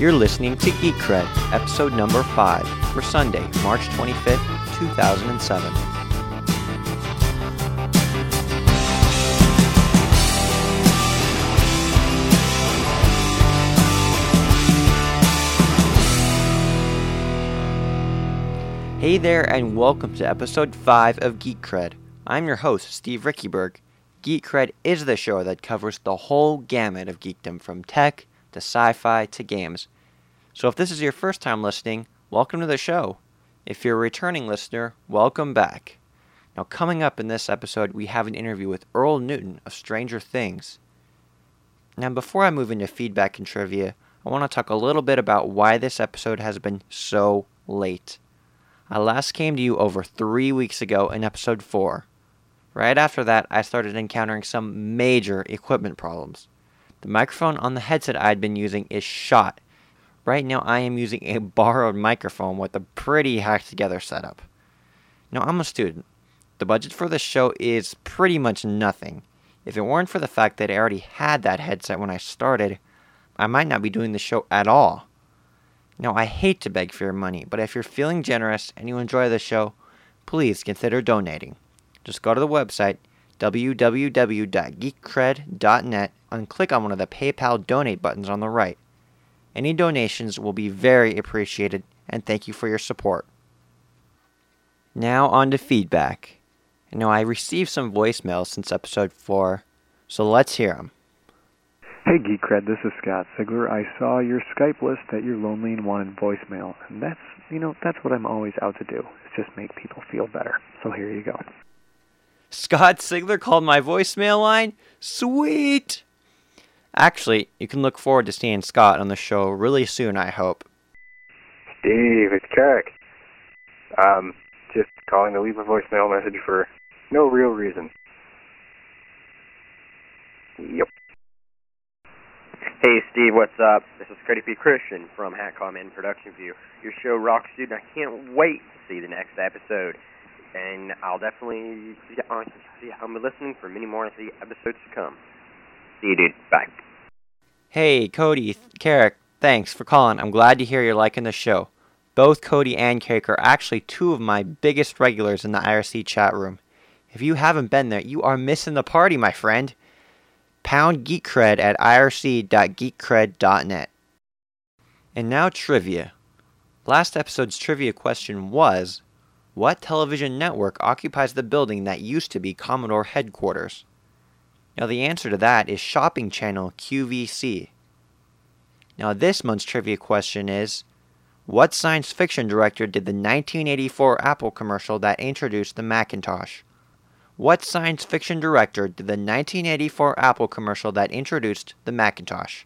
You're listening to Geek Cred, episode number 5, for Sunday, March 25th, 2007. Hey there, and welcome to episode 5 of Geek Cred. I'm your host, Steve Rickyberg. Geek Cred is the show that covers the whole gamut of geekdom from tech to sci fi to games. So if this is your first time listening, welcome to the show. If you're a returning listener, welcome back. Now, coming up in this episode, we have an interview with Earl Newton of Stranger Things. Now, before I move into feedback and trivia, I want to talk a little bit about why this episode has been so late. I last came to you over three weeks ago in episode 4. Right after that, I started encountering some major equipment problems. The microphone on the headset I had been using is shot. Right now, I am using a borrowed microphone with a pretty hacked together setup. Now, I'm a student. The budget for this show is pretty much nothing. If it weren't for the fact that I already had that headset when I started, I might not be doing the show at all. Now, I hate to beg for your money, but if you're feeling generous and you enjoy the show, please consider donating. Just go to the website www.geekcred.net and click on one of the PayPal donate buttons on the right. Any donations will be very appreciated, and thank you for your support. Now, on to feedback. Now, I received some voicemails since episode 4, so let's hear them. Hey Geek Cred, this is Scott Sigler. I saw your Skype list that you're lonely and wanted voicemail, and that's you know that's what I'm always out to do. Is just make people feel better. So here you go. Scott Sigler called my voicemail line? Sweet! Actually, you can look forward to seeing Scott on the show really soon, I hope. Steve, it's Carrick. Um, just calling to leave a voicemail message for no real reason. Yep. Hey Steve, what's up? This is Credit P. Christian from Hatcom and Production View. Your show rocks, dude, and I can't wait to see the next episode. And I'll definitely, yeah, I'll be listening for many more of the episodes to come. See you, dude. Bye. Hey, Cody, Carrick, thanks for calling. I'm glad to hear you're liking the show. Both Cody and Carrick are actually two of my biggest regulars in the IRC chat room. If you haven't been there, you are missing the party, my friend. Pound Geek Cred at irc.geekcred.net. And now trivia. Last episode's trivia question was What television network occupies the building that used to be Commodore headquarters? Now, the answer to that is Shopping Channel QVC. Now, this month's trivia question is What science fiction director did the 1984 Apple commercial that introduced the Macintosh? What science fiction director did the 1984 Apple commercial that introduced the Macintosh?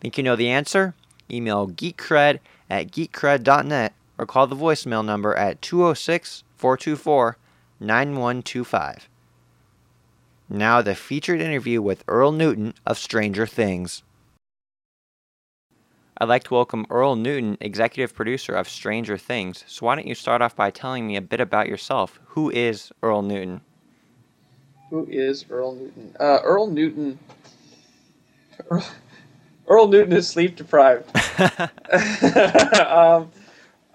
Think you know the answer? Email geekcred at geekcred.net or call the voicemail number at 206 424 9125. Now, the featured interview with Earl Newton of Stranger Things. I'd like to welcome Earl Newton, executive producer of Stranger Things. So, why don't you start off by telling me a bit about yourself? Who is Earl Newton? Who is Earl Newton? Uh, Earl Newton. Earl, Earl Newton is sleep deprived. um,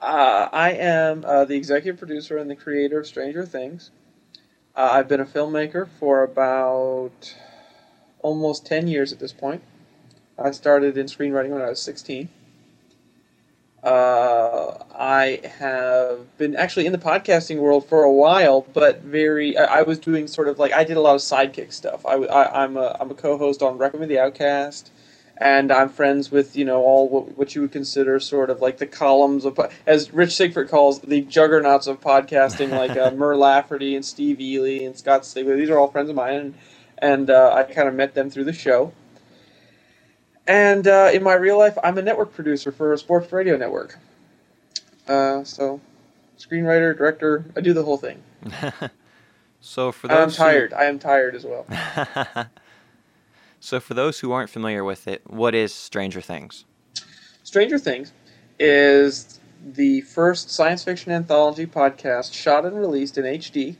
uh, I am uh, the executive producer and the creator of Stranger Things. Uh, I've been a filmmaker for about almost 10 years at this point. I started in screenwriting when I was 16. Uh, I have been actually in the podcasting world for a while, but very. I, I was doing sort of like I did a lot of sidekick stuff. I, I, am a I'm a co-host on Recommend the Outcast, and I'm friends with you know all what, what you would consider sort of like the columns of as Rich Sigfrit calls the juggernauts of podcasting, like uh, Mur Lafferty and Steve Eley and Scott Sigler. These are all friends of mine, and, and uh, I kind of met them through the show. And uh, in my real life, I'm a network producer for a sports radio network. Uh, so, screenwriter, director, I do the whole thing. so for those I'm tired. Who... I am tired as well. so for those who aren't familiar with it, what is Stranger Things? Stranger Things is the first science fiction anthology podcast shot and released in HD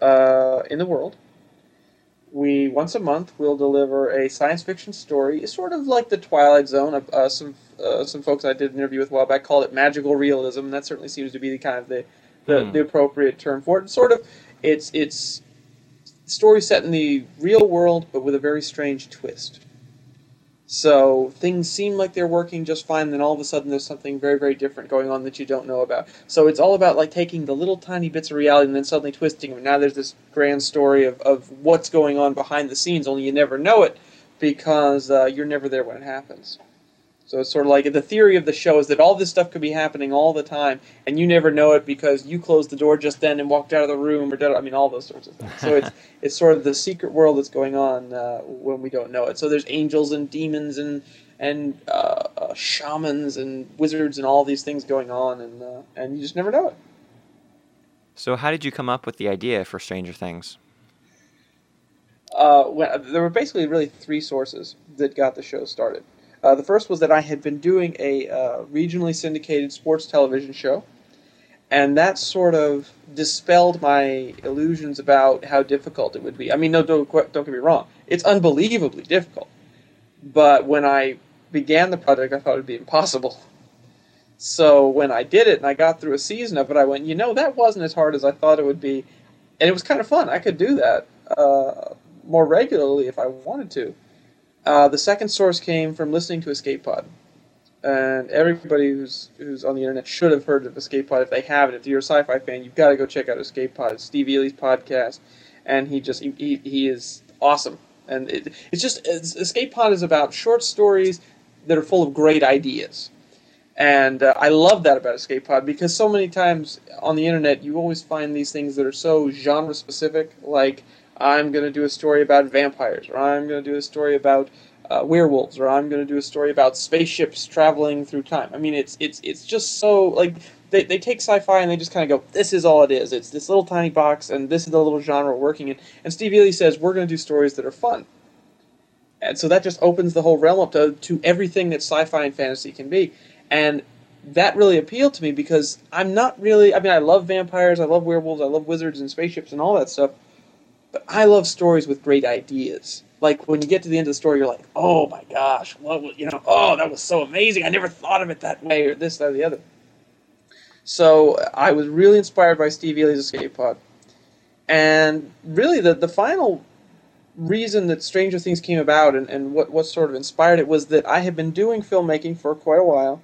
uh, in the world we once a month we'll deliver a science fiction story. It's sort of like the Twilight Zone, a, some uh, some folks I did an interview with a while back called it magical realism. And that certainly seems to be the kind of the the, Hmm. the appropriate term for it. And sort of it's it's story set in the real world, but with a very strange twist. So things seem like they're working just fine, then all of a sudden there's something very, very different going on that you don't know about. So it's all about like taking the little tiny bits of reality and then suddenly twisting them. Now there's this grand story of, of what's going on behind the scenes, only you never know it because uh, you're never there when it happens. So it's sort of like the theory of the show is that all this stuff could be happening all the time, and you never know it because you closed the door just then and walked out of the room, or I mean, all those sorts of things. So it's it's sort of the secret world that's going on uh, when we don't know it. So there's angels and demons and and uh, uh, shamans and wizards and all these things going on, and uh, and you just never know it. So, how did you come up with the idea for Stranger Things? uh, when, there were basically really three sources that got the show started. Uh, the first was that I had been doing a uh, regionally syndicated sports television show, and that sort of dispelled my illusions about how difficult it would be. I mean, no, don't, don't get me wrong, it's unbelievably difficult. But when I began the project, I thought it would be impossible. So when I did it and I got through a season of it, I went, you know, that wasn't as hard as I thought it would be, and it was kind of fun. I could do that uh, more regularly if I wanted to. Uh, the second source came from listening to Escape Pod, and everybody who's who's on the internet should have heard of Escape Pod. If they haven't, if you're a sci-fi fan, you've got to go check out Escape Pod. It's Steve Eley's podcast, and he just he, he, is awesome. And it, it's just it's, Escape Pod is about short stories that are full of great ideas. And uh, I love that about Escape Pod because so many times on the internet you always find these things that are so genre specific, like I'm going to do a story about vampires, or I'm going to do a story about uh, werewolves, or I'm going to do a story about spaceships traveling through time. I mean, it's it's it's just so like they, they take sci-fi and they just kind of go, this is all it is. It's this little tiny box, and this is the little genre we're working in. And Steve Eley says we're going to do stories that are fun. And so that just opens the whole realm up to, to everything that sci-fi and fantasy can be. And that really appealed to me because I'm not really. I mean, I love vampires, I love werewolves, I love wizards and spaceships and all that stuff. But I love stories with great ideas. Like when you get to the end of the story, you're like, "Oh my gosh, what was you know? Oh, that was so amazing! I never thought of it that way, or this, that, or the other." So I was really inspired by Steve Eley's Escape Pod, and really the the final reason that Stranger Things came about and, and what, what sort of inspired it was that I had been doing filmmaking for quite a while,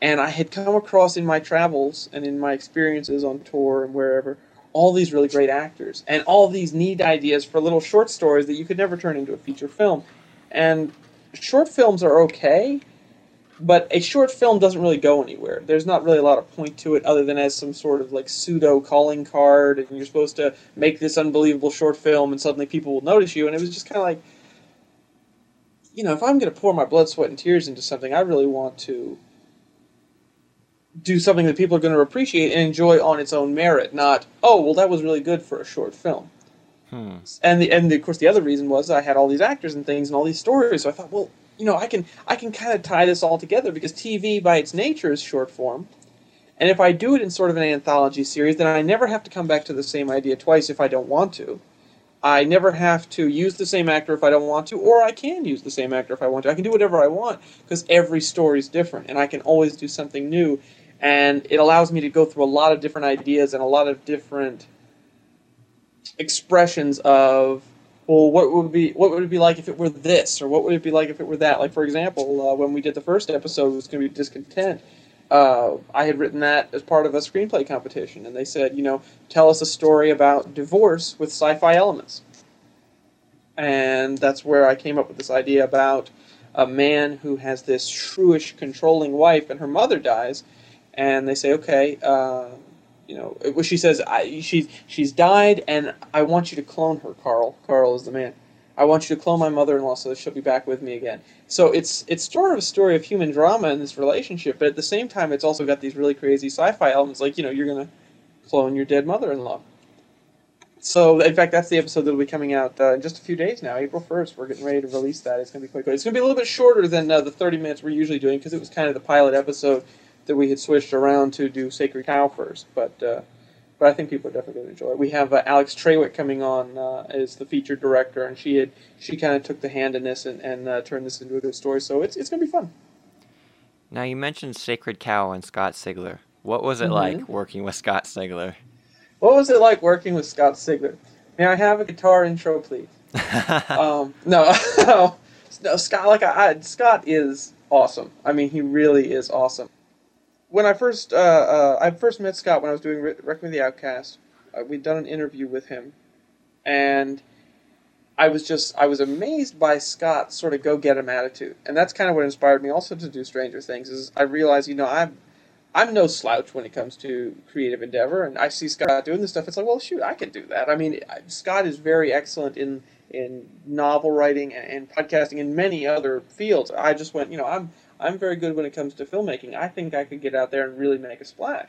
and I had come across in my travels and in my experiences on tour and wherever all these really great actors and all these neat ideas for little short stories that you could never turn into a feature film. And short films are okay, but a short film doesn't really go anywhere. There's not really a lot of point to it other than as some sort of like pseudo calling card, and you're supposed to make this unbelievable short film, and suddenly people will notice you. And it was just kind of like, you know, if I'm going to pour my blood, sweat, and tears into something, I really want to do something that people are going to appreciate and enjoy on its own merit, not oh well that was really good for a short film. Hmm. And the and the, of course the other reason was I had all these actors and things and all these stories, so I thought, well, you know, I can I can kind of tie this all together because TV by its nature is short form. And if I do it in sort of an anthology series, then I never have to come back to the same idea twice if I don't want to. I never have to use the same actor if I don't want to, or I can use the same actor if I want to. I can do whatever I want because every story is different, and I can always do something new and it allows me to go through a lot of different ideas and a lot of different expressions of well what would be what would it be like if it were this or what would it be like if it were that? Like for example uh, when we did the first episode it was going to be discontent. Uh, i had written that as part of a screenplay competition and they said you know tell us a story about divorce with sci-fi elements. And that's where i came up with this idea about a man who has this shrewish controlling wife and her mother dies and they say, okay, uh, you know, well, she says, I, she's she's died, and I want you to clone her, Carl. Carl is the man. I want you to clone my mother-in-law so that she'll be back with me again. So it's it's sort of a story of human drama in this relationship, but at the same time, it's also got these really crazy sci-fi elements, like you know, you're gonna clone your dead mother-in-law. So in fact, that's the episode that'll be coming out uh, in just a few days now, April first. We're getting ready to release that. It's gonna be quite good. It's gonna be a little bit shorter than uh, the 30 minutes we're usually doing because it was kind of the pilot episode that we had switched around to do Sacred Cow first, but uh, but I think people are definitely going to enjoy it. We have uh, Alex Trawick coming on uh, as the featured director, and she had she kind of took the hand in this and, and uh, turned this into a good story. So it's it's going to be fun. Now you mentioned Sacred Cow and Scott Sigler. What was it Mhm. like working with Scott Sigler? What was it like working with Scott Sigler? May I have a guitar intro, please? um, no, no, Scott. Like I, I, Scott is awesome. I mean, he really is awesome. When I first, uh, uh, I first met Scott when I was doing Re- the Outcast. Uh, we'd done an interview with him, and I was just, I was amazed by Scott's sort of go-get-em attitude, and that's kind of what inspired me also to do Stranger Things. Is I realized, you know, I'm, I'm no slouch when it comes to creative endeavor, and I see Scott doing this stuff. It's like, well, shoot, I can do that. I mean, Scott is very excellent in in novel writing and, and podcasting and many other fields. I just went, you know, I'm I'm very good when it comes to filmmaking. I think I could get out there and really make a splash.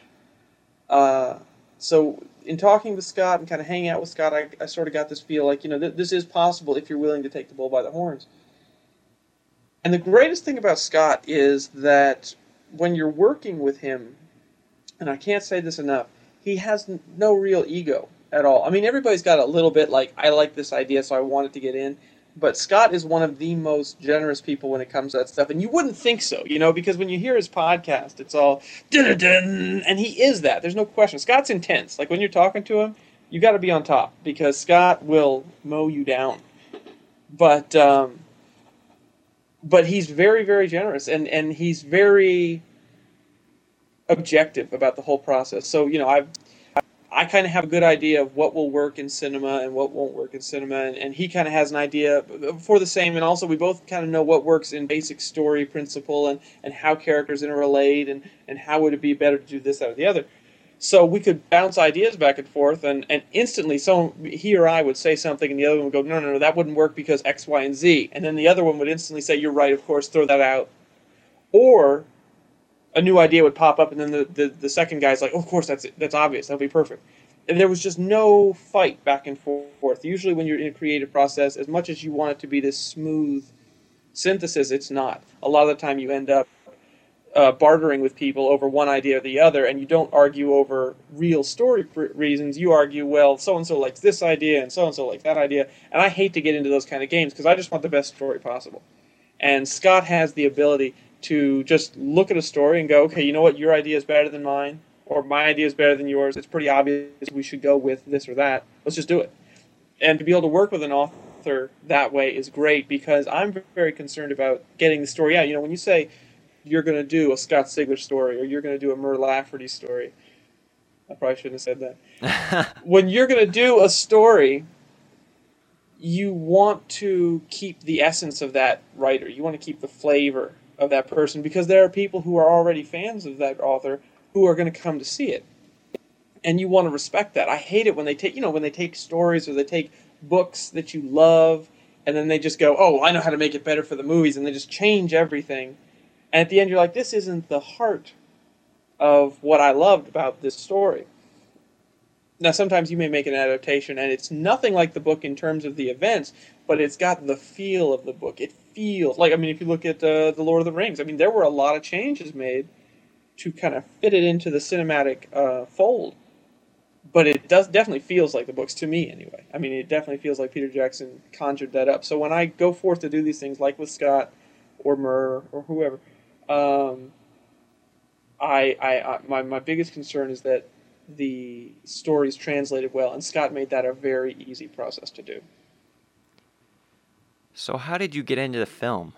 Uh, so in talking with Scott and kind of hanging out with Scott, I, I sort of got this feel like, you know, th- this is possible if you're willing to take the bull by the horns. And the greatest thing about Scott is that when you're working with him, and I can't say this enough, he has no real ego at all. I mean, everybody's got a little bit like, I like this idea, so I want it to get in. But Scott is one of the most generous people when it comes to that stuff. And you wouldn't think so, you know, because when you hear his podcast, it's all and he is that. There's no question. Scott's intense. Like when you're talking to him, you got to be on top because Scott will mow you down. But um, but he's very very generous and and he's very objective about the whole process. So you know I've I kind of have a good idea of what will work in cinema and what won't work in cinema, and, and he kind of has an idea for the same. And also, we both kind of know what works in basic story principle and, and how characters interrelate and, and how would it be better to do this, that, or the other. So we could bounce ideas back and forth, and, and instantly, someone he or I would say something, and the other one would go, "No, no, no, that wouldn't work because X, Y, and Z," and then the other one would instantly say, "You're right, of course, throw that out," or a new idea would pop up, and then the, the, the second guy's like, oh, "Of course, that's that's obvious. That'll be perfect." And there was just no fight back and forth. Usually, when you're in a creative process, as much as you want it to be this smooth synthesis, it's not. A lot of the time, you end up uh, bartering with people over one idea or the other, and you don't argue over real story reasons. You argue, well, so and so likes this idea, and so and so likes that idea. And I hate to get into those kind of games because I just want the best story possible. And Scott has the ability to just look at a story and go, okay, you know what, your idea is better than mine, or my idea is better than yours. It's pretty obvious we should go with this or that. Let's just do it. And to be able to work with an author that way is great because I'm very concerned about getting the story out. You know, when you say you're going to do a Scott Sigler story or you're going to do a Mur Lafferty story, I probably shouldn't have said that when you're going to do a story, you want to keep the essence of that writer. You want to keep the flavor of that person because there are people who are already fans of that author who are going to come to see it. And you want to respect that. I hate it when they take, you know, when they take stories or they take books that you love and then they just go, "Oh, I know how to make it better for the movies," and they just change everything. And at the end you're like, "This isn't the heart of what I loved about this story." Now, sometimes you may make an adaptation, and it's nothing like the book in terms of the events, but it's got the feel of the book. It feels like, I mean, if you look at uh, the Lord of the Rings, I mean, there were a lot of changes made to kind of fit it into the cinematic uh, fold, but it does definitely feels like the books to me, anyway. I mean, it definitely feels like Peter Jackson conjured that up. So when I go forth to do these things, like with Scott or Mur or whoever, um, I, I, I my my biggest concern is that the stories translated well, and Scott made that a very easy process to do. so how did you get into the film?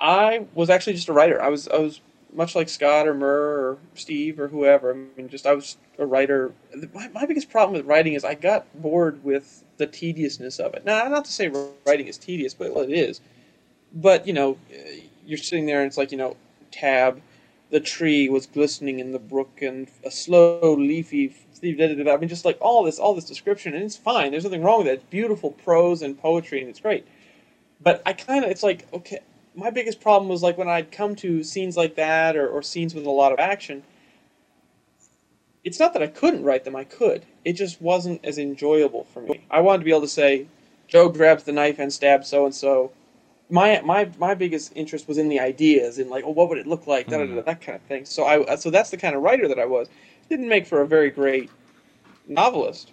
I was actually just a writer. I was I was much like Scott or Mur or Steve or whoever. I mean, just I was a writer. My, my biggest problem with writing is I got bored with the tediousness of it. Now, not to say writing is tedious, but well, it is. But you know, you're sitting there and it's like you know, tab. The tree was glistening in the brook, and a slow, leafy. I mean, just like all this, all this description, and it's fine. There's nothing wrong with it. It's beautiful prose and poetry, and it's great. But I kind of, it's like, okay, my biggest problem was like when I'd come to scenes like that or, or scenes with a lot of action. It's not that I couldn't write them; I could. It just wasn't as enjoyable for me. I wanted to be able to say, Joe grabs the knife and stabs so and so. My my my biggest interest was in the ideas, in like, oh, what would it look like, da, da, da, mm-hmm. that kind of thing. So I uh, so that's the kind of writer that I was. Didn't make for a very great novelist.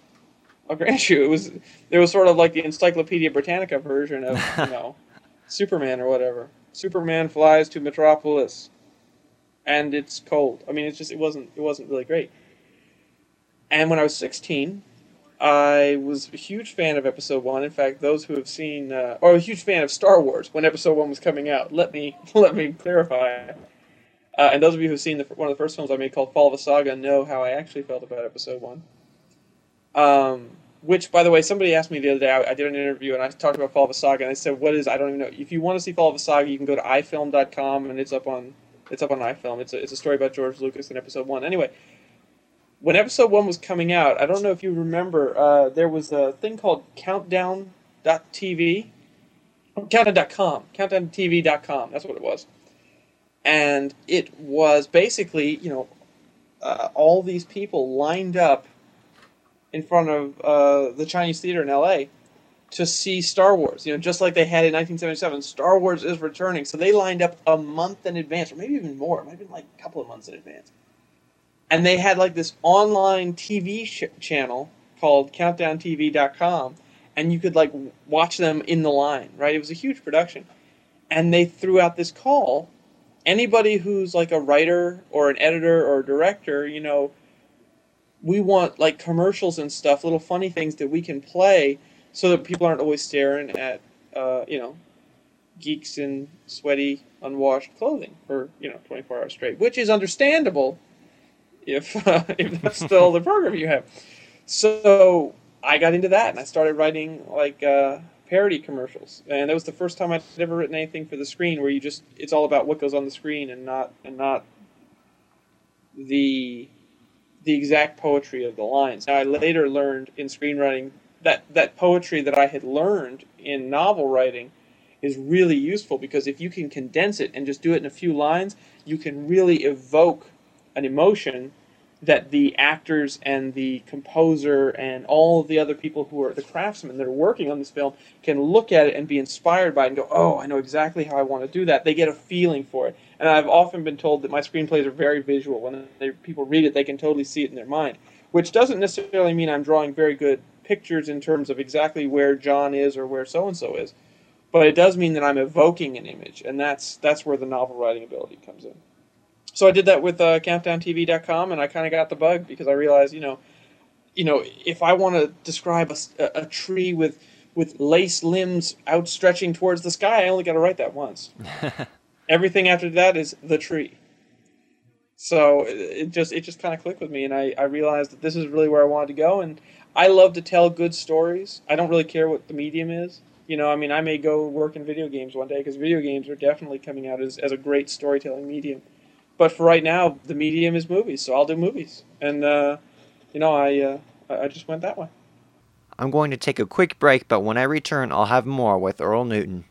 I'll grant you, it was there was sort of like the Encyclopedia Britannica version of you know Superman or whatever. Superman flies to Metropolis. and it's cold. I mean, it's just it wasn't it wasn't really great. And when I was 16, I was a huge fan of Episode One. In fact, those who have seen uh, or a huge fan of Star Wars when Episode One was coming out. Let me let me clarify. Uh, and those of you who've seen the, one of the first films I made called Fall of a Saga know how I actually felt about Episode One. Um, which, by the way, somebody asked me the other day. I, I, did an interview and I talked about Fall of a Saga, and I said, "What is? I don't even know." If you want to see Fall of a Saga, you can go to ifilm.com, and it's up on it's up on iFilm. It's a, it's a story about George Lucas in Episode One. Anyway, when Episode One was coming out, I don't know if you remember, uh, there was a thing called Countdown.tv, Countdown.com, Countdowntv.com. That's what it was, and it was basically, you know, uh, all these people lined up in front of uh, the Chinese theater in L.A. to see Star Wars. You know, just like they had in 1977, Star Wars is returning. So they lined up a month in advance, or maybe even more. It might have been like a couple of months in advance. And they had like this online TV sh- channel called CountdownTV.com, and you could like watch them in the line. Right? It was a huge production, and they threw out this call. Anybody who's like a writer or an editor or a director, you know, we want like commercials and stuff, little funny things that we can play, so that people aren't always staring at, uh, you know, geeks in sweaty, unwashed clothing for you know 24 hours straight, which is understandable if uh, if that's still the program you have. So I got into that and I started writing like uh, parody commercials, and that was the first time I'd ever written anything for the screen where you just it's all about what goes on the screen and not and not the the exact poetry of the lines. Now, I later learned in screenwriting that that poetry that I had learned in novel writing is really useful because if you can condense it and just do it in a few lines, you can really evoke an emotion that the actors and the composer and all the other people who are the craftsmen that are working on this film can look at it and be inspired by it and go, oh, I know exactly how I want to do that. They get a feeling for it. And I've often been told that my screenplays are very visual. When they, people read it, they can totally see it in their mind, which doesn't necessarily mean I'm drawing very good pictures in terms of exactly where John is or where so and so is. But it does mean that I'm evoking an image, and that's that's where the novel writing ability comes in. So I did that with uh, CountdownTV.com, and I kind of got the bug because I realized, you know, you know, if I want to describe a, a tree with with lace limbs outstretching towards the sky, I only got to write that once. Everything after that is the tree. So it just it just kind of clicked with me, and I, I realized that this is really where I wanted to go. And I love to tell good stories. I don't really care what the medium is. You know, I mean, I may go work in video games one day because video games are definitely coming out as, as a great storytelling medium. But for right now, the medium is movies, so I'll do movies. And uh, you know, I uh, I just went that way. I'm going to take a quick break, but when I return, I'll have more with Earl Newton.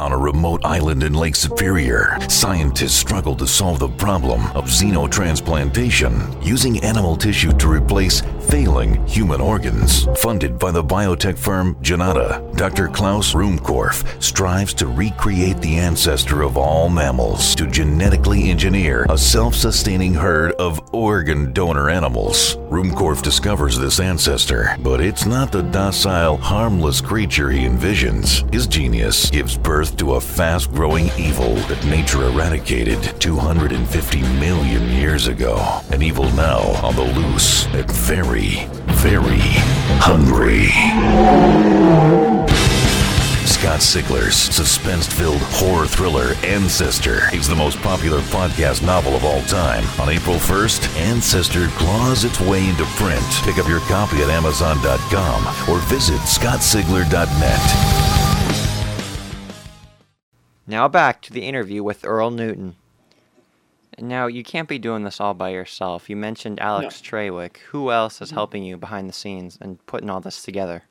On a remote island in Lake Superior, scientists struggle to solve the problem of xenotransplantation using animal tissue to replace failing human organs. Funded by the biotech firm Genada, Dr. Klaus Ruhmkorff strives to recreate the ancestor of all mammals to genetically engineer a self sustaining herd of organ donor animals. Ruhmkorff discovers this ancestor, but it's not the docile, harmless creature he envisions. His genius gives birth to a fast growing evil that nature eradicated 250 million years ago. An evil now on the loose and very, very hungry. Scott Sigler's suspense filled horror thriller Ancestor is the most popular podcast novel of all time. On April 1st, Ancestor claws its way into print. Pick up your copy at Amazon.com or visit ScottSigler.net. Now back to the interview with Earl Newton. Now, you can't be doing this all by yourself. You mentioned Alex no. Trawick. Who else is mm-hmm. helping you behind the scenes and putting all this together?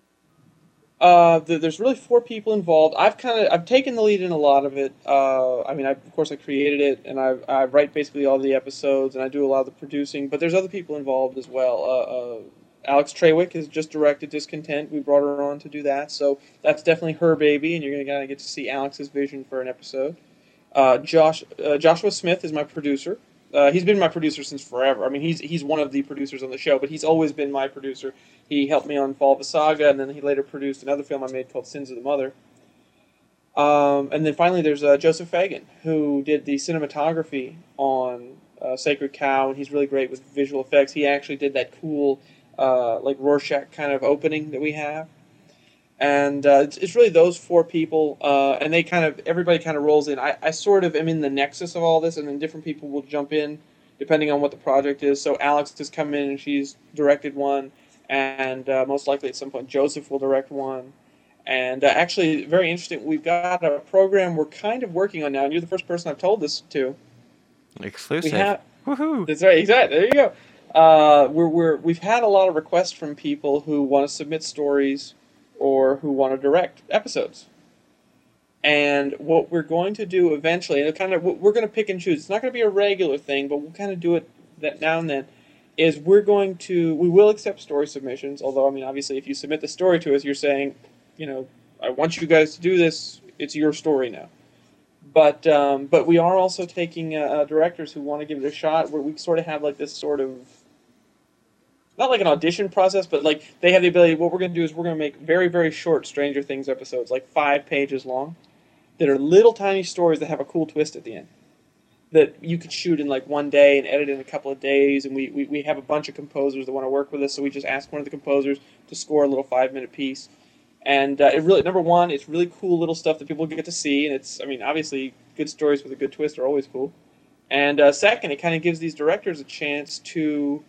Uh, there's really four people involved. I've kind of I've taken the lead in a lot of it. Uh, I mean, I, of course, I created it, and I, I write basically all the episodes, and I do a lot of the producing. But there's other people involved as well. Alex Trawick has just directed Discontent. We brought her on to do that, so that's definitely her baby, and you're going to kind of get to see Alex's vision for an episode. Uh, Josh uh, Joshua Smith is my producer. Uh, he's been my producer since forever. I mean, he's he's one of the producers on the show, but he's always been my producer. He helped me on Fall of a Saga, and then he later produced another film I made called Sins of the Mother. Um, and then finally, there's uh, Joseph Fagan, who did the cinematography on uh, Sacred Cow, and he's really great with visual effects. He actually did that cool, uh, like Rorschach kind of opening that we have. And uh, it's, it's really those four people, uh, and they kind of everybody kind of rolls in. I, I sort of am in the nexus of all this, and then different people will jump in depending on what the project is. So Alex has come in and she's directed one, and uh, most likely at some point Joseph will direct one. And uh, actually, very interesting. We've got a program we're kind of working on now, and you're the first person I've told this to. Exclusive. We have, Woohoo! that's right, exactly. There you go. Uh, we're, we're, we've had a lot of requests from people who want to submit stories or who want to direct episodes. And what we're going to do eventually, and kind of we're going to pick and choose. It's not going to be a regular thing, but we'll kind of do it that now and then. Is we're going to we will accept story submissions. Although I mean, obviously, if you submit the story to us, you're saying, you know, I want you guys to do this. It's your story now. But um, but we are also taking uh, uh, directors who want to give it a shot. Where we sort of have like this sort of not like an audition process, but like they have the ability. What we're going to do is we're going to make very very short Stranger Things episodes, like five pages long, that are little tiny stories that have a cool twist at the end. That you could shoot in like one day and edit in a couple of days. And we, we, we have a bunch of composers that want to work with us, so we just ask one of the composers to score a little five minute piece. And uh, it really, number one, it's really cool little stuff that people get to see. And it's, I mean, obviously, good stories with a good twist are always cool. And uh, second, it kind of gives these directors a chance to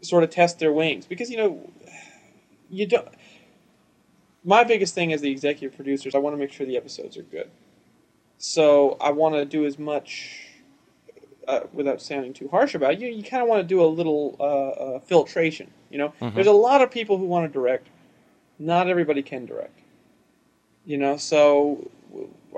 sort of test their wings. Because, you know, you don't my biggest thing as the executive producers, I want to make sure the episodes are good. So I want to do as much, uh, without sounding too harsh about it, you. You kind of want to do a little uh, uh, filtration. You know, Mhm. there's a lot of people who want to direct. Not everybody can direct. You know, so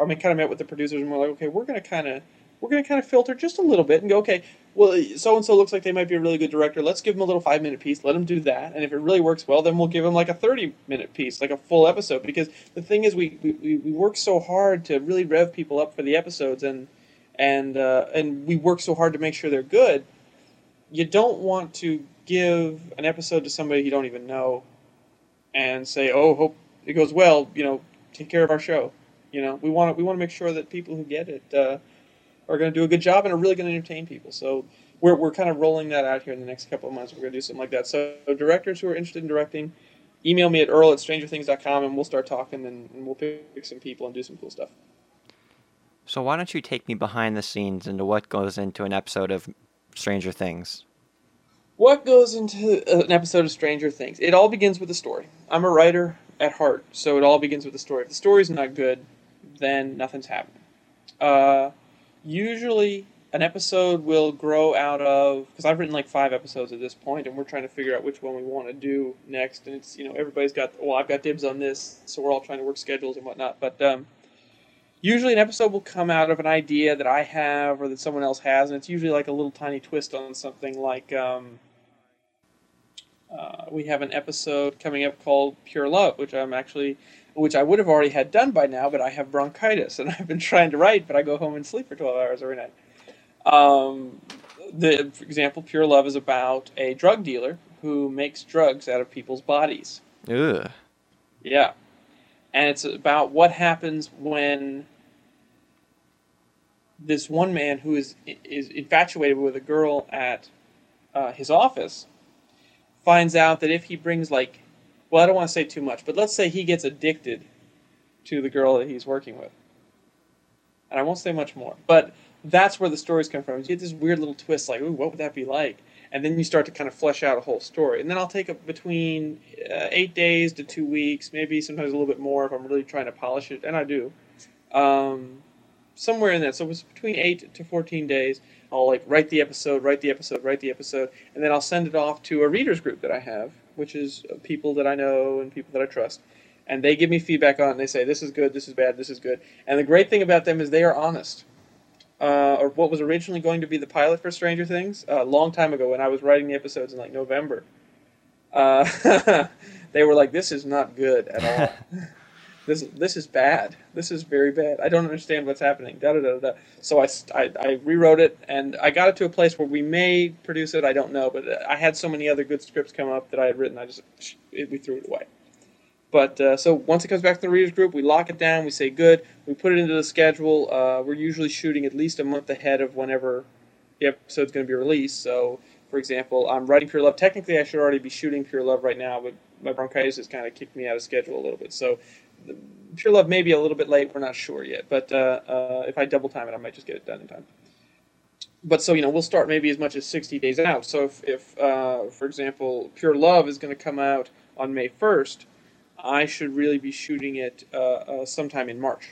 I mean, kind of met with the producers and we're like, okay, we're gonna kind of we're gonna kind of filter just a little bit and go, okay, well, so and so looks like they might be a really good director. Let's give them a little five minute piece. Let them do that, and if it really works well, then we'll give them like a thirty minute piece, like a full episode. Because the thing is, we we, we work so hard to really rev people up for the episodes, and and uh, and we work so hard to make sure they're good. You don't want to give an episode to somebody you don't even know, and say, oh, hope it goes well. You know, take care of our show. You know, we want to we want to make sure that people who get it. Uh, are going to do a good job and are really going to entertain people. So we're, we're kind of rolling that out here in the next couple of months. We're going to do something like that. So directors who are interested in directing, email me at earl at strangerthings.com and we'll start talking and, and we'll pick some people and do some cool stuff. So why don't you take me behind the scenes into what goes into an episode of Stranger Things? What goes into an episode of Stranger Things? It all begins with a story. I'm a writer at heart, so it all begins with a story. If the story's not good, then nothing's happening. Uh, usually an episode will grow out of because I've written like five episodes at this point, and we're trying to figure out which one we want to do next. And it's you know everybody's got well I've got dibs on this, so we're all trying to work schedules and whatnot. But um, usually an episode will come out of an idea that I have or that someone else has, and it's usually like a little tiny twist on something. Like um, uh, we have an episode coming up called Pure Love, which I'm actually which I would have already had done by now, but I have bronchitis and I've been trying to write, but I go home and sleep for 12 hours every night. Um, the, for example, Pure Love is about a drug dealer who makes drugs out of people's bodies. Ugh. Yeah. And it's about what happens when this one man who is is infatuated with a girl at uh, his office finds out that if he brings like well, I don't want to say too much, but let's say he gets addicted to the girl that he's working with. And I won't say much more, but that's where the stories come from. You get this weird little twist, like, ooh, what would that be like? And then you start to kind of flesh out a whole story. And then I'll take up between uh, eight days to two weeks, maybe sometimes a little bit more if I'm really trying to polish it, and I do. Um, somewhere in that, so it was between eight to fourteen days. I'll like write the episode, write the episode, write the episode, and then I'll send it off to a readers group that I have, which is people that I know and people that I trust. And they give me feedback on it and they say, this is good, this is bad, this is good. And the great thing about them is they are honest. Uh, or what was originally going to be the pilot for Stranger Things uh, a long time ago when I was writing the episodes in like November. Uh, they were like, this is not good at all. this this is bad. This is very bad. I don't understand what's happening. Da da da da. So I, I, I rewrote it and I got it to a place where we may produce it. I don't know, but I had so many other good scripts come up that I had written. I just we threw it away. But uh, so once it comes back to the readers group, we lock it down. We say good. We put it into the schedule. Uh, we're usually shooting at least a month ahead of whenever the episode's going to be released. So, for example, I'm writing Pure Love. Technically, I should already be shooting Pure Love right now, but my bronchitis has kind of kicked me out of schedule a little bit. So, Pure Love may be a little bit late. We're not sure yet. But uh, uh, if I double time it, I might just get it done in time. But so you know, we'll start maybe as much as 60 days out. So if, if uh, for example, Pure Love is going to come out on May 1st I should really be shooting it uh, uh, sometime in March.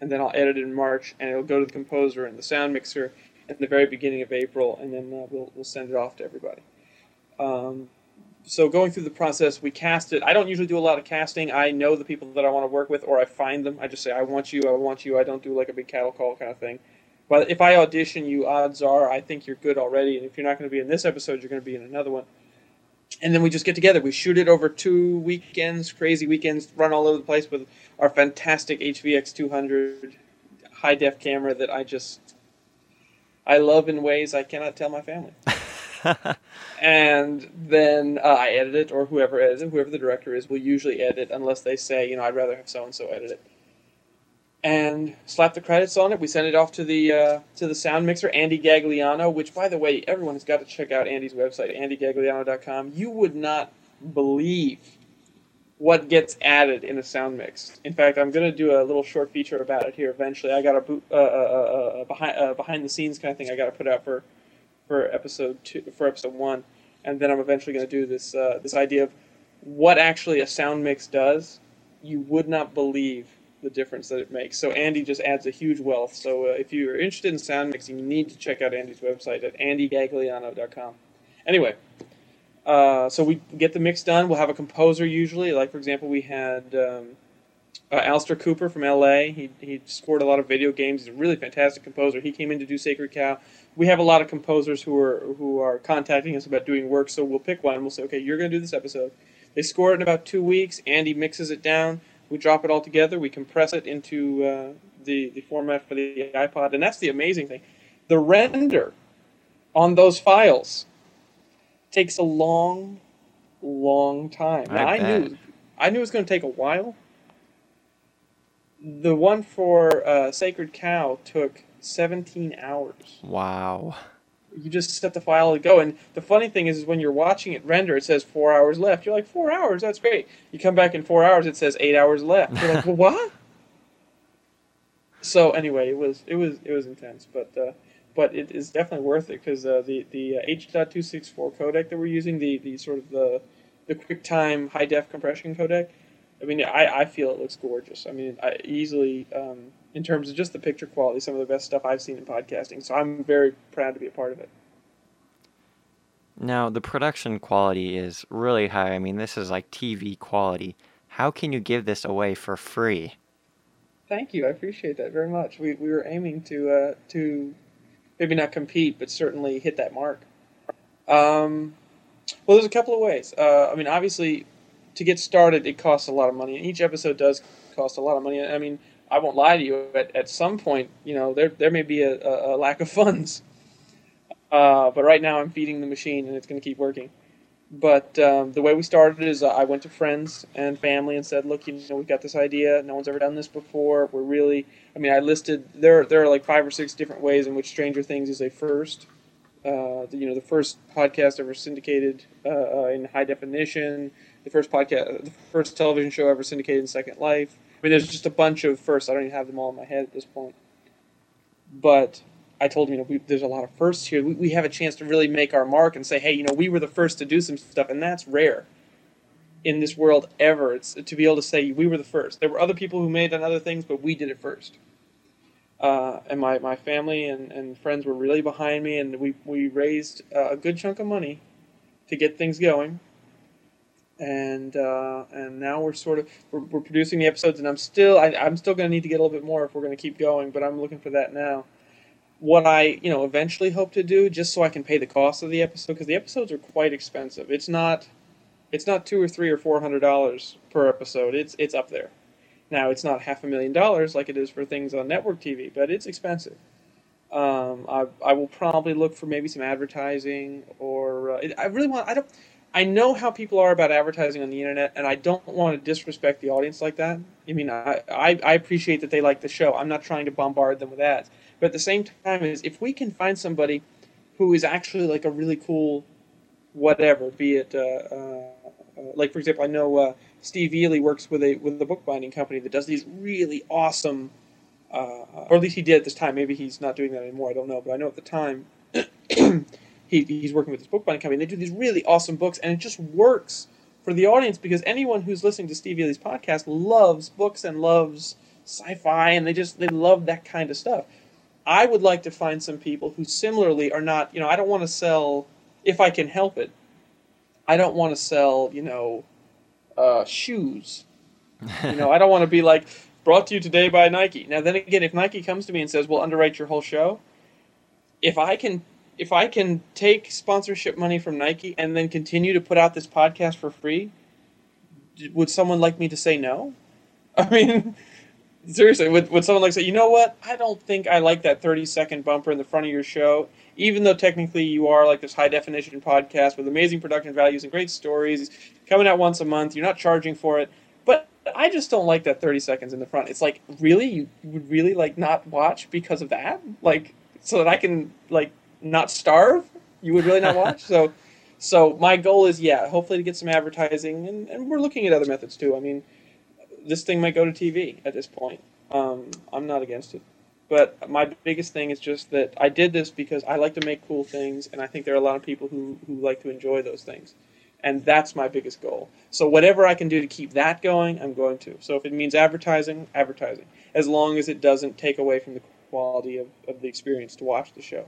And then I'll edit it in March, and it'll go to the composer and the sound mixer at the very beginning of April, and then uh, we'll, we'll send it off to everybody. Um, so going through the process, we cast it. I don't usually do a lot of casting. I know the people that I want to work with, or I find them. I just say, I want you, I want you. I don't do like a big cattle call kind of thing. But if I audition you, odds are I think you're good already, and if you're not going to be in this episode, you're going to be in another one and then we just get together. We shoot it over two weekends, crazy weekends, run all over the place with our fantastic HVX 200 high def camera that I just I love in ways I cannot tell my family. and then uh, I edit it, or whoever edits it, whoever the director is, will usually edit unless they say, you know, I'd rather have so and so edit it and slap the credits on it. We send it off to the uh, to the sound mixer, Andy Gagliano. Which, by the way, everyone has got to check out Andy's website, andygagliano.com. You would not believe what gets added in a sound mix. In fact, I'm going to do a little short feature about it here eventually. I got a boot, uh, uh, uh, uh behind uh, behind the scenes kind of thing I got to put out for for episode two for episode one, and then I'm eventually going to do this uh, this idea of what actually a sound mix does. You would not believe the difference that it makes. So Andy just adds a huge wealth. So uh, if you're interested in sound mixing, you need to check out Andy's website at andygagliano.com. Anyway, uh, so we get the mix done. We'll have a composer usually. Like for example, we had um, uh, Alistair Cooper from LA. He he scored a lot of video games. He's a really fantastic composer. He came in to do Sacred Cow. We have a lot of composers who are who are contacting us about doing work. So we'll pick one. We'll say, okay, you're going to do this episode. They score it in about two weeks. Andy mixes it down we drop it all together, we compress it into uh, the, the format for the iPod, and that's the amazing thing. The render on those files takes a long, long time. I, now, I knew I knew it was going to take a while. The one for uh, Sacred Cow took 17 hours. Wow you just set the file to go. And the funny thing is, is when you're watching it render, it says four hours left. You're like, four hours? That's great. You come back in four hours, it says eight hours left. You're like, well, what? So anyway, it was it was it was intense, but uh, but it is definitely worth it because uh, the the uh, H.264 codec that we're using, the the sort of the the QuickTime high def compression codec. I mean, I, I feel it looks gorgeous. I mean, I easily um, in terms of just the picture quality, some of the best stuff I've seen in podcasting. So I'm very proud to be a part of it. Now, the production quality is really high. I mean, this is like TV quality. How can you give this away for free? Thank you. I appreciate that very much. We, we were aiming to uh, to maybe not compete, but certainly hit that mark. Um, well, there's a couple of ways. Uh, I mean, obviously, to get started, it costs a lot of money, and each episode does cost a lot of money. I mean, I won't lie to you. At, at some point, you know, there there may be a, a, lack of funds. Uh, but right now, I'm feeding the machine, and it's going to keep working. But um, the way we started is uh, I went to friends and family and said, "Look, you know, we've got this idea. No one's ever done this before. We're really, I mean, I listed there. There are like five or six different ways in which Stranger Things is a first. Uh, you know, the first podcast ever syndicated uh, uh, in high definition. The first podcast, the first television show ever syndicated in Second Life I mean, there's just a bunch of firsts. I don't even have them all in my head at this point. But I told him, you know, we, there's a lot of firsts here. We, we have a chance to really make our mark and say, hey, you know, we were the first to do some stuff, and that's rare in this world ever. It's to be able to say we were the first. There were other people who made other things, but we did it first. Uh, and my, my family and, and friends were really behind me, and we, we raised a good chunk of money to get things going and uh, and now we're sort of we're, we're, producing the episodes, and I'm still I, am still going to need to get a little bit more if we're going to keep going, but I'm looking for that now. What I you know eventually hope to do, just so I can pay the cost of the episode, because the episodes are quite expensive. It's not it's not two or three or four hundred dollars per episode. It's it's up there. Now it's not half a million dollars like it is for things on network TV, but it's expensive. Um, I, I will probably look for maybe some advertising or uh, I really want I don't I know how people are about advertising on the internet, and I don't want to disrespect the audience like that. I mean, I, I, I appreciate that they like the show. I'm not trying to bombard them with ads. But at the same time, is if we can find somebody who is actually like a really cool whatever, be it uh, uh, uh, like for example, I know uh, Steve Eley works with a with a bookbinding company that does these really awesome, uh, or at least he did at this time. Maybe he's not doing that anymore. I don't know, but I know at the time he, he's working with this bookbinding company. They do these really awesome books, and it just works for the audience because anyone who's listening to Steve Eley's podcast loves books and loves sci-fi, and they just they love that kind of stuff. I would like to find some people who similarly are not, you know, I don't want to sell, if I can help it, I don't want to sell, you know, uh, shoes. you know, I don't want to be like, brought to you today by Nike. Now, then again, if Nike comes to me and says, we'll underwrite your whole show, if I can. If I can take sponsorship money from Nike and then continue to put out this podcast for free, would someone like me to say no? I mean, seriously, would, would someone like say, you know what? I don't think I like that 30 second bumper in the front of your show, even though technically you are like this high definition podcast with amazing production values and great stories coming out once a month. You're not charging for it, but I just don't like that 30 seconds in the front. It's like, really? You would really like not watch because of that? Like, so that I can like not starve? You would really not watch? so, so my goal is, yeah, hopefully to get some advertising, and, and we're looking at other methods too. I mean, this thing might go to TV at this point. Um, I'm not against it. But my biggest thing is just that I did this because I like to make cool things, and I think there are a lot of people who, who like to enjoy those things. And that's my biggest goal. So whatever I can do to keep that going, I'm going to. So if it means advertising, advertising. As long as it doesn't take away from the quality of, of the experience to watch the show.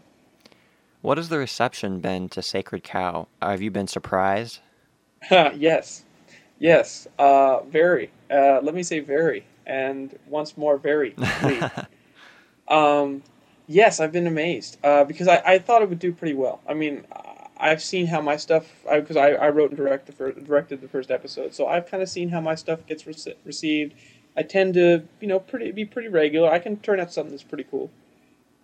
What has the reception been to Sacred Cow? Have you been surprised? yes. Yes. Uh, very. Uh, let me say very. And once more, very. Um, yes, I've been amazed uh, because I, I thought it would do pretty well. I mean, I've seen how my stuff because I, I, I, wrote and direct the first, directed the first episode, so I've kind of seen how my stuff gets re- received. I tend to you know pretty be pretty regular. I can turn out something that's pretty cool.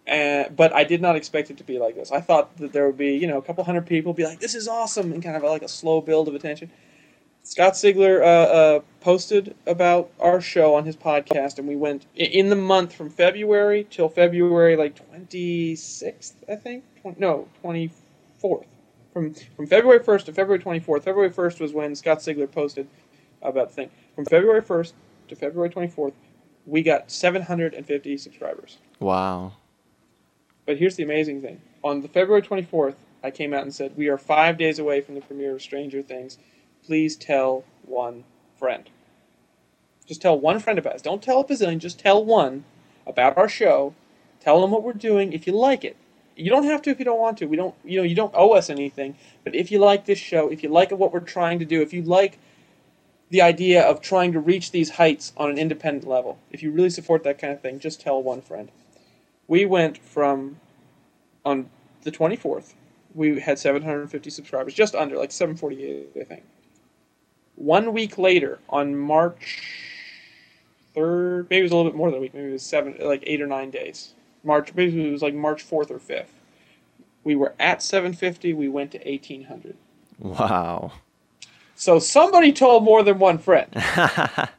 Uh, but I did not expect it to be like this. I thought that there would be, you know, a couple hundred people be like, "This is awesome," and kind of like a slow build of attention. Scott Sigler uh, uh, posted about our show on his podcast, and we went in the month from February till February like 26th, I think. no, 24th. From from February 1st to February 24th. February 1st was when Scott Sigler posted about the thing. From February 1st to February 24th, we got 750 subscribers. Wow. But here's the amazing thing. On the February 24th, I came out and said, We are five days away from the premiere of Stranger Things please tell one friend. Just tell one friend about us. Don't tell a bazillion, just tell one about our show. Tell them what we're doing if you like it. You don't have to if you don't want to. We don't, you know, you don't owe us anything. But if you like this show, if you like what we're trying to do, if you like the idea of trying to reach these heights on an independent level, if you really support that kind of thing, just tell one friend. We went from on the 24th, we had 750 subscribers, just under, like 748, I think. One week later, on March third, maybe it was a little bit more than a week, maybe it was seven, like eight or nine days. March, maybe it was like March fourth or fifth. We were at 750. We went to 1800. Wow. So somebody told more than one friend.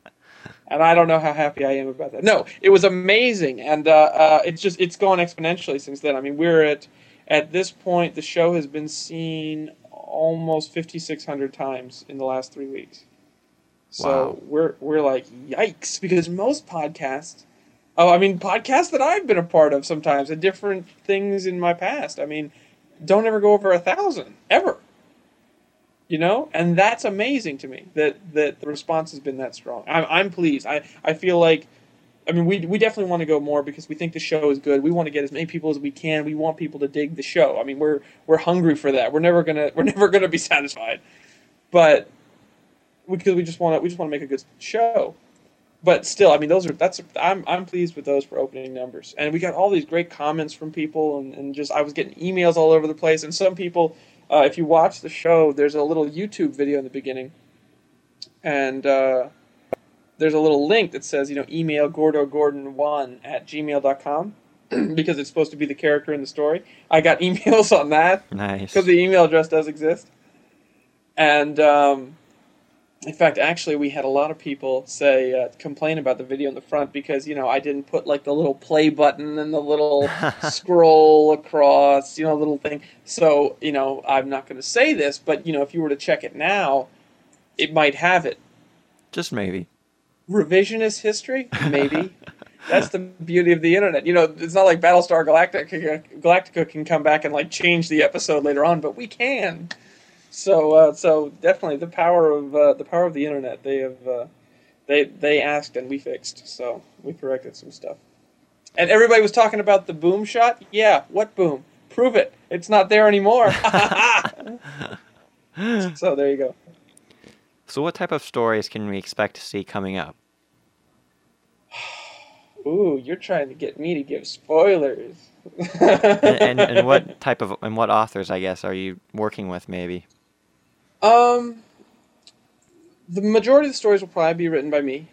and I don't know how happy I am about that. No, it was amazing, and uh, uh, it's just it's gone exponentially since then. I mean, we're at at this point the show has been seen almost 5,600 times in the last three weeks. So wow. we're we're like yikes because most podcasts, oh I mean podcasts that I've been a part of sometimes and different things in my past. I mean, don't ever go over a thousand ever. You know, and that's amazing to me that that the response has been that strong. I'm I'm pleased. I I feel like I mean, we we definitely want to go more because we think the show is good. We want to get as many people as we can. We want people to dig the show. I mean, we're we're hungry for that. We're never gonna we're never gonna be satisfied, but because we just want to we just want to make a good show. But still, I mean, those are that's I'm I'm pleased with those for opening numbers, and we got all these great comments from people, and, and just I was getting emails all over the place, and some people, uh, if you watch the show, there's a little YouTube video in the beginning, and. Uh, there's a little link that says, you know, email gordogordon1 at gmail.com because it's supposed to be the character in the story. I got emails on that. Nice. Because the email address does exist. And um, in fact, actually, we had a lot of people say uh, complain about the video in the front because you know I didn't put like the little play button and the little scroll across, you know, little thing. So you know, I'm not going to say this, but you know, if you were to check it now, it might have it. Just maybe. Revisionist history, maybe. That's the beauty of the internet. You know, it's not like Battlestar Galactica. Galactica can come back and like change the episode later on, but we can. So, uh, so definitely the power of uh, the power of the internet. They have uh, they they asked and we fixed. So we corrected some stuff. And everybody was talking about the boom shot. Yeah, what boom? Prove it. It's not there anymore. so there you go. So, what type of stories can we expect to see coming up? Ooh, you're trying to get me to give spoilers. and, and, and what type of and what authors, I guess, are you working with? Maybe. Um, the majority of the stories will probably be written by me,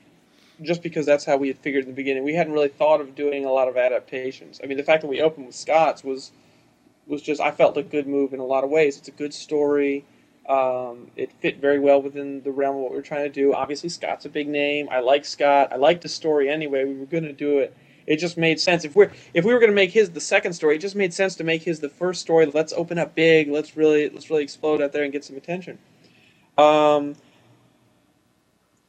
just because that's how we had figured in the beginning. We hadn't really thought of doing a lot of adaptations. I mean, the fact that we opened with Scott's was was just I felt a good move in a lot of ways. It's a good story. Um, it fit very well within the realm of what we were trying to do. Obviously, Scott's a big name. I like Scott. I like the story anyway. We were going to do it. It just made sense. If we're if we were going to make his the second story, it just made sense to make his the first story. Let's open up big. Let's really let's really explode out there and get some attention. Um,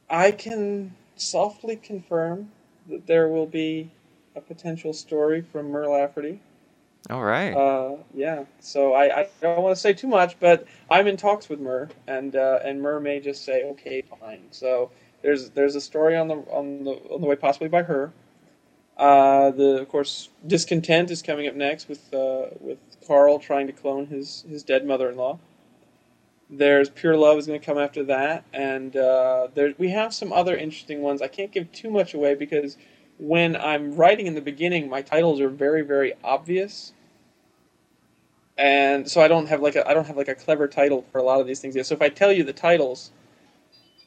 I can softly confirm that there will be a potential story from Mur Lafferty. All right. Uh, yeah. So I, I don't want to say too much, but I'm in talks with Mur, and uh, and Mur may just say okay, fine. So there's there's a story on the on the on the way possibly by her. Uh, the of course discontent is coming up next with uh, with Carl trying to clone his his dead mother-in-law. There's pure love is going to come after that, and uh, there we have some other interesting ones. I can't give too much away because when I'm writing in the beginning, my titles are very very obvious, and so I don't have like a I don't have like a clever title for a lot of these things yet. So if I tell you the titles,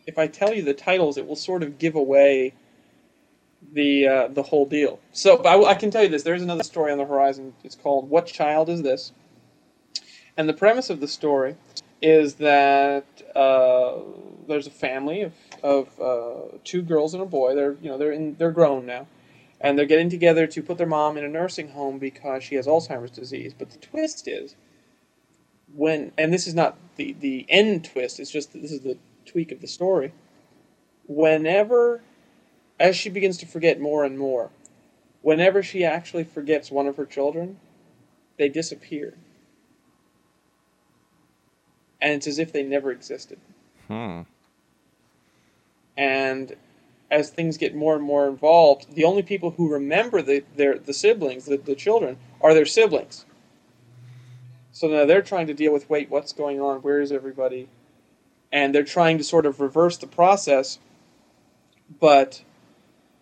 if I tell you the titles, it will sort of give away the uh, the whole deal. So I, I, can tell you this: there's another story on the horizon. It's called "What Child Is This?" And the premise of the story is that uh, there's a family of of uh, two girls and a boy. They're you know they're in they're grown now, and they're getting together to put their mom in a nursing home because she has Alzheimer's disease. But the twist is when and this is not the the end twist. It's just this is the tweak of the story. Whenever as she begins to forget more and more, whenever she actually forgets one of her children, they disappear. And it's as if they never existed. Hmm. And as things get more and more involved, the only people who remember the, their, the siblings, the, the children, are their siblings. So now they're trying to deal with wait, what's going on? Where is everybody? And they're trying to sort of reverse the process, but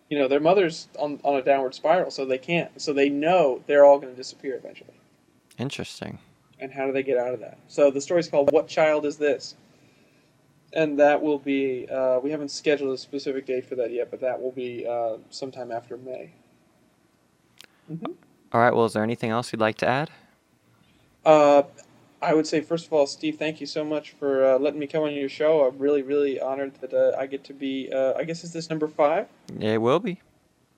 you know, their mother's on, on a downward spiral, so they can't. So they know they're all going to disappear eventually. Interesting. And how do they get out of that? So the story's called "What Child Is This?" And that will be. Uh, we haven't scheduled a specific date for that yet, but that will be uh, sometime after May. Mm-hmm. All right. Well, is there anything else you'd like to add? Uh, I would say, first of all, Steve, thank you so much for uh, letting me come on your show. I'm really, really honored that uh, I get to be. Uh, I guess is this number five? It will be.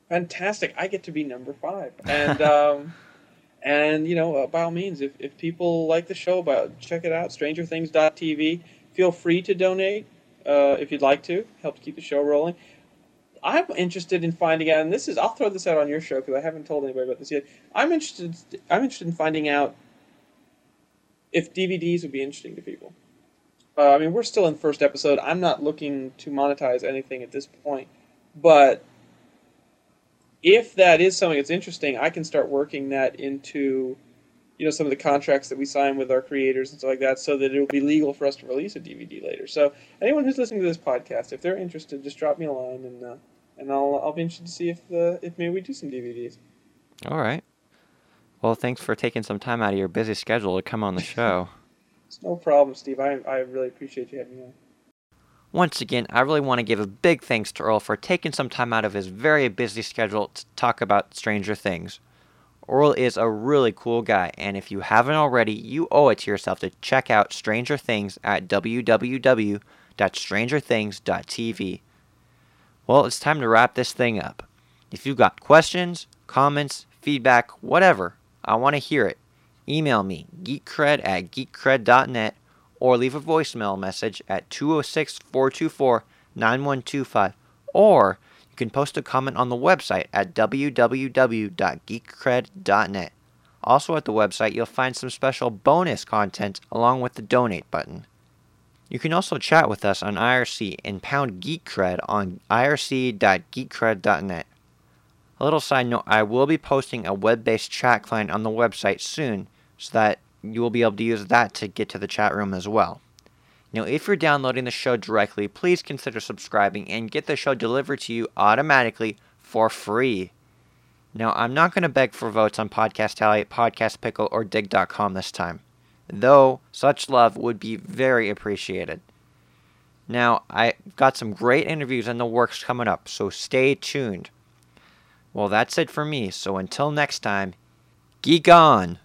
Fantastic! I get to be number five, and um, and you know, uh, by all means, if, if people like the show, about check it out. StrangerThings.tv. Feel free to donate uh, if you'd like to help keep the show rolling. I'm interested in finding out, and this is I'll throw this out on your show because I haven't told anybody about this yet. I'm interested. I'm interested in finding out if DVDs would be interesting to people. Uh, I mean, we're still in first episode. I'm not looking to monetize anything at this point, but if that is something that's interesting, I can start working that into, you know, some of the contracts that we sign with our creators and stuff like that, so that it will be legal for us to release a DVD later. So anyone who's listening to this podcast, if they're interested, just drop me a line and uh, and I'll I'll be interested to see if the if maybe we do some DVDs. All right. Well, thanks for taking some time out of your busy schedule to come on the show. it's no problem, Steve. I, I really appreciate you having me on. Once again, I really want to give a big thanks to Earl for taking some time out of his very busy schedule to talk about Stranger Things. Earl is a really cool guy, and if you haven't already, you owe it to yourself to check out Stranger Things at www.strangerthings.tv. Well, it's time to wrap this thing up. If you've got questions, comments, feedback, whatever, I want to hear it. Email me, geekcred at geekcred.net, or leave a voicemail message at 206 424 9125, or you can post a comment on the website at www.geekcred.net. Also, at the website, you'll find some special bonus content along with the donate button. You can also chat with us on IRC and pound GeekCred on irc.geekcred.net. A little side note I will be posting a web based chat client on the website soon so that you will be able to use that to get to the chat room as well. Now, if you're downloading the show directly, please consider subscribing and get the show delivered to you automatically for free. Now, I'm not going to beg for votes on Podcast Alley, Podcast Pickle, or Digg.com this time, though such love would be very appreciated. Now, I've got some great interviews in the works coming up, so stay tuned. Well, that's it for me, so until next time, geek on!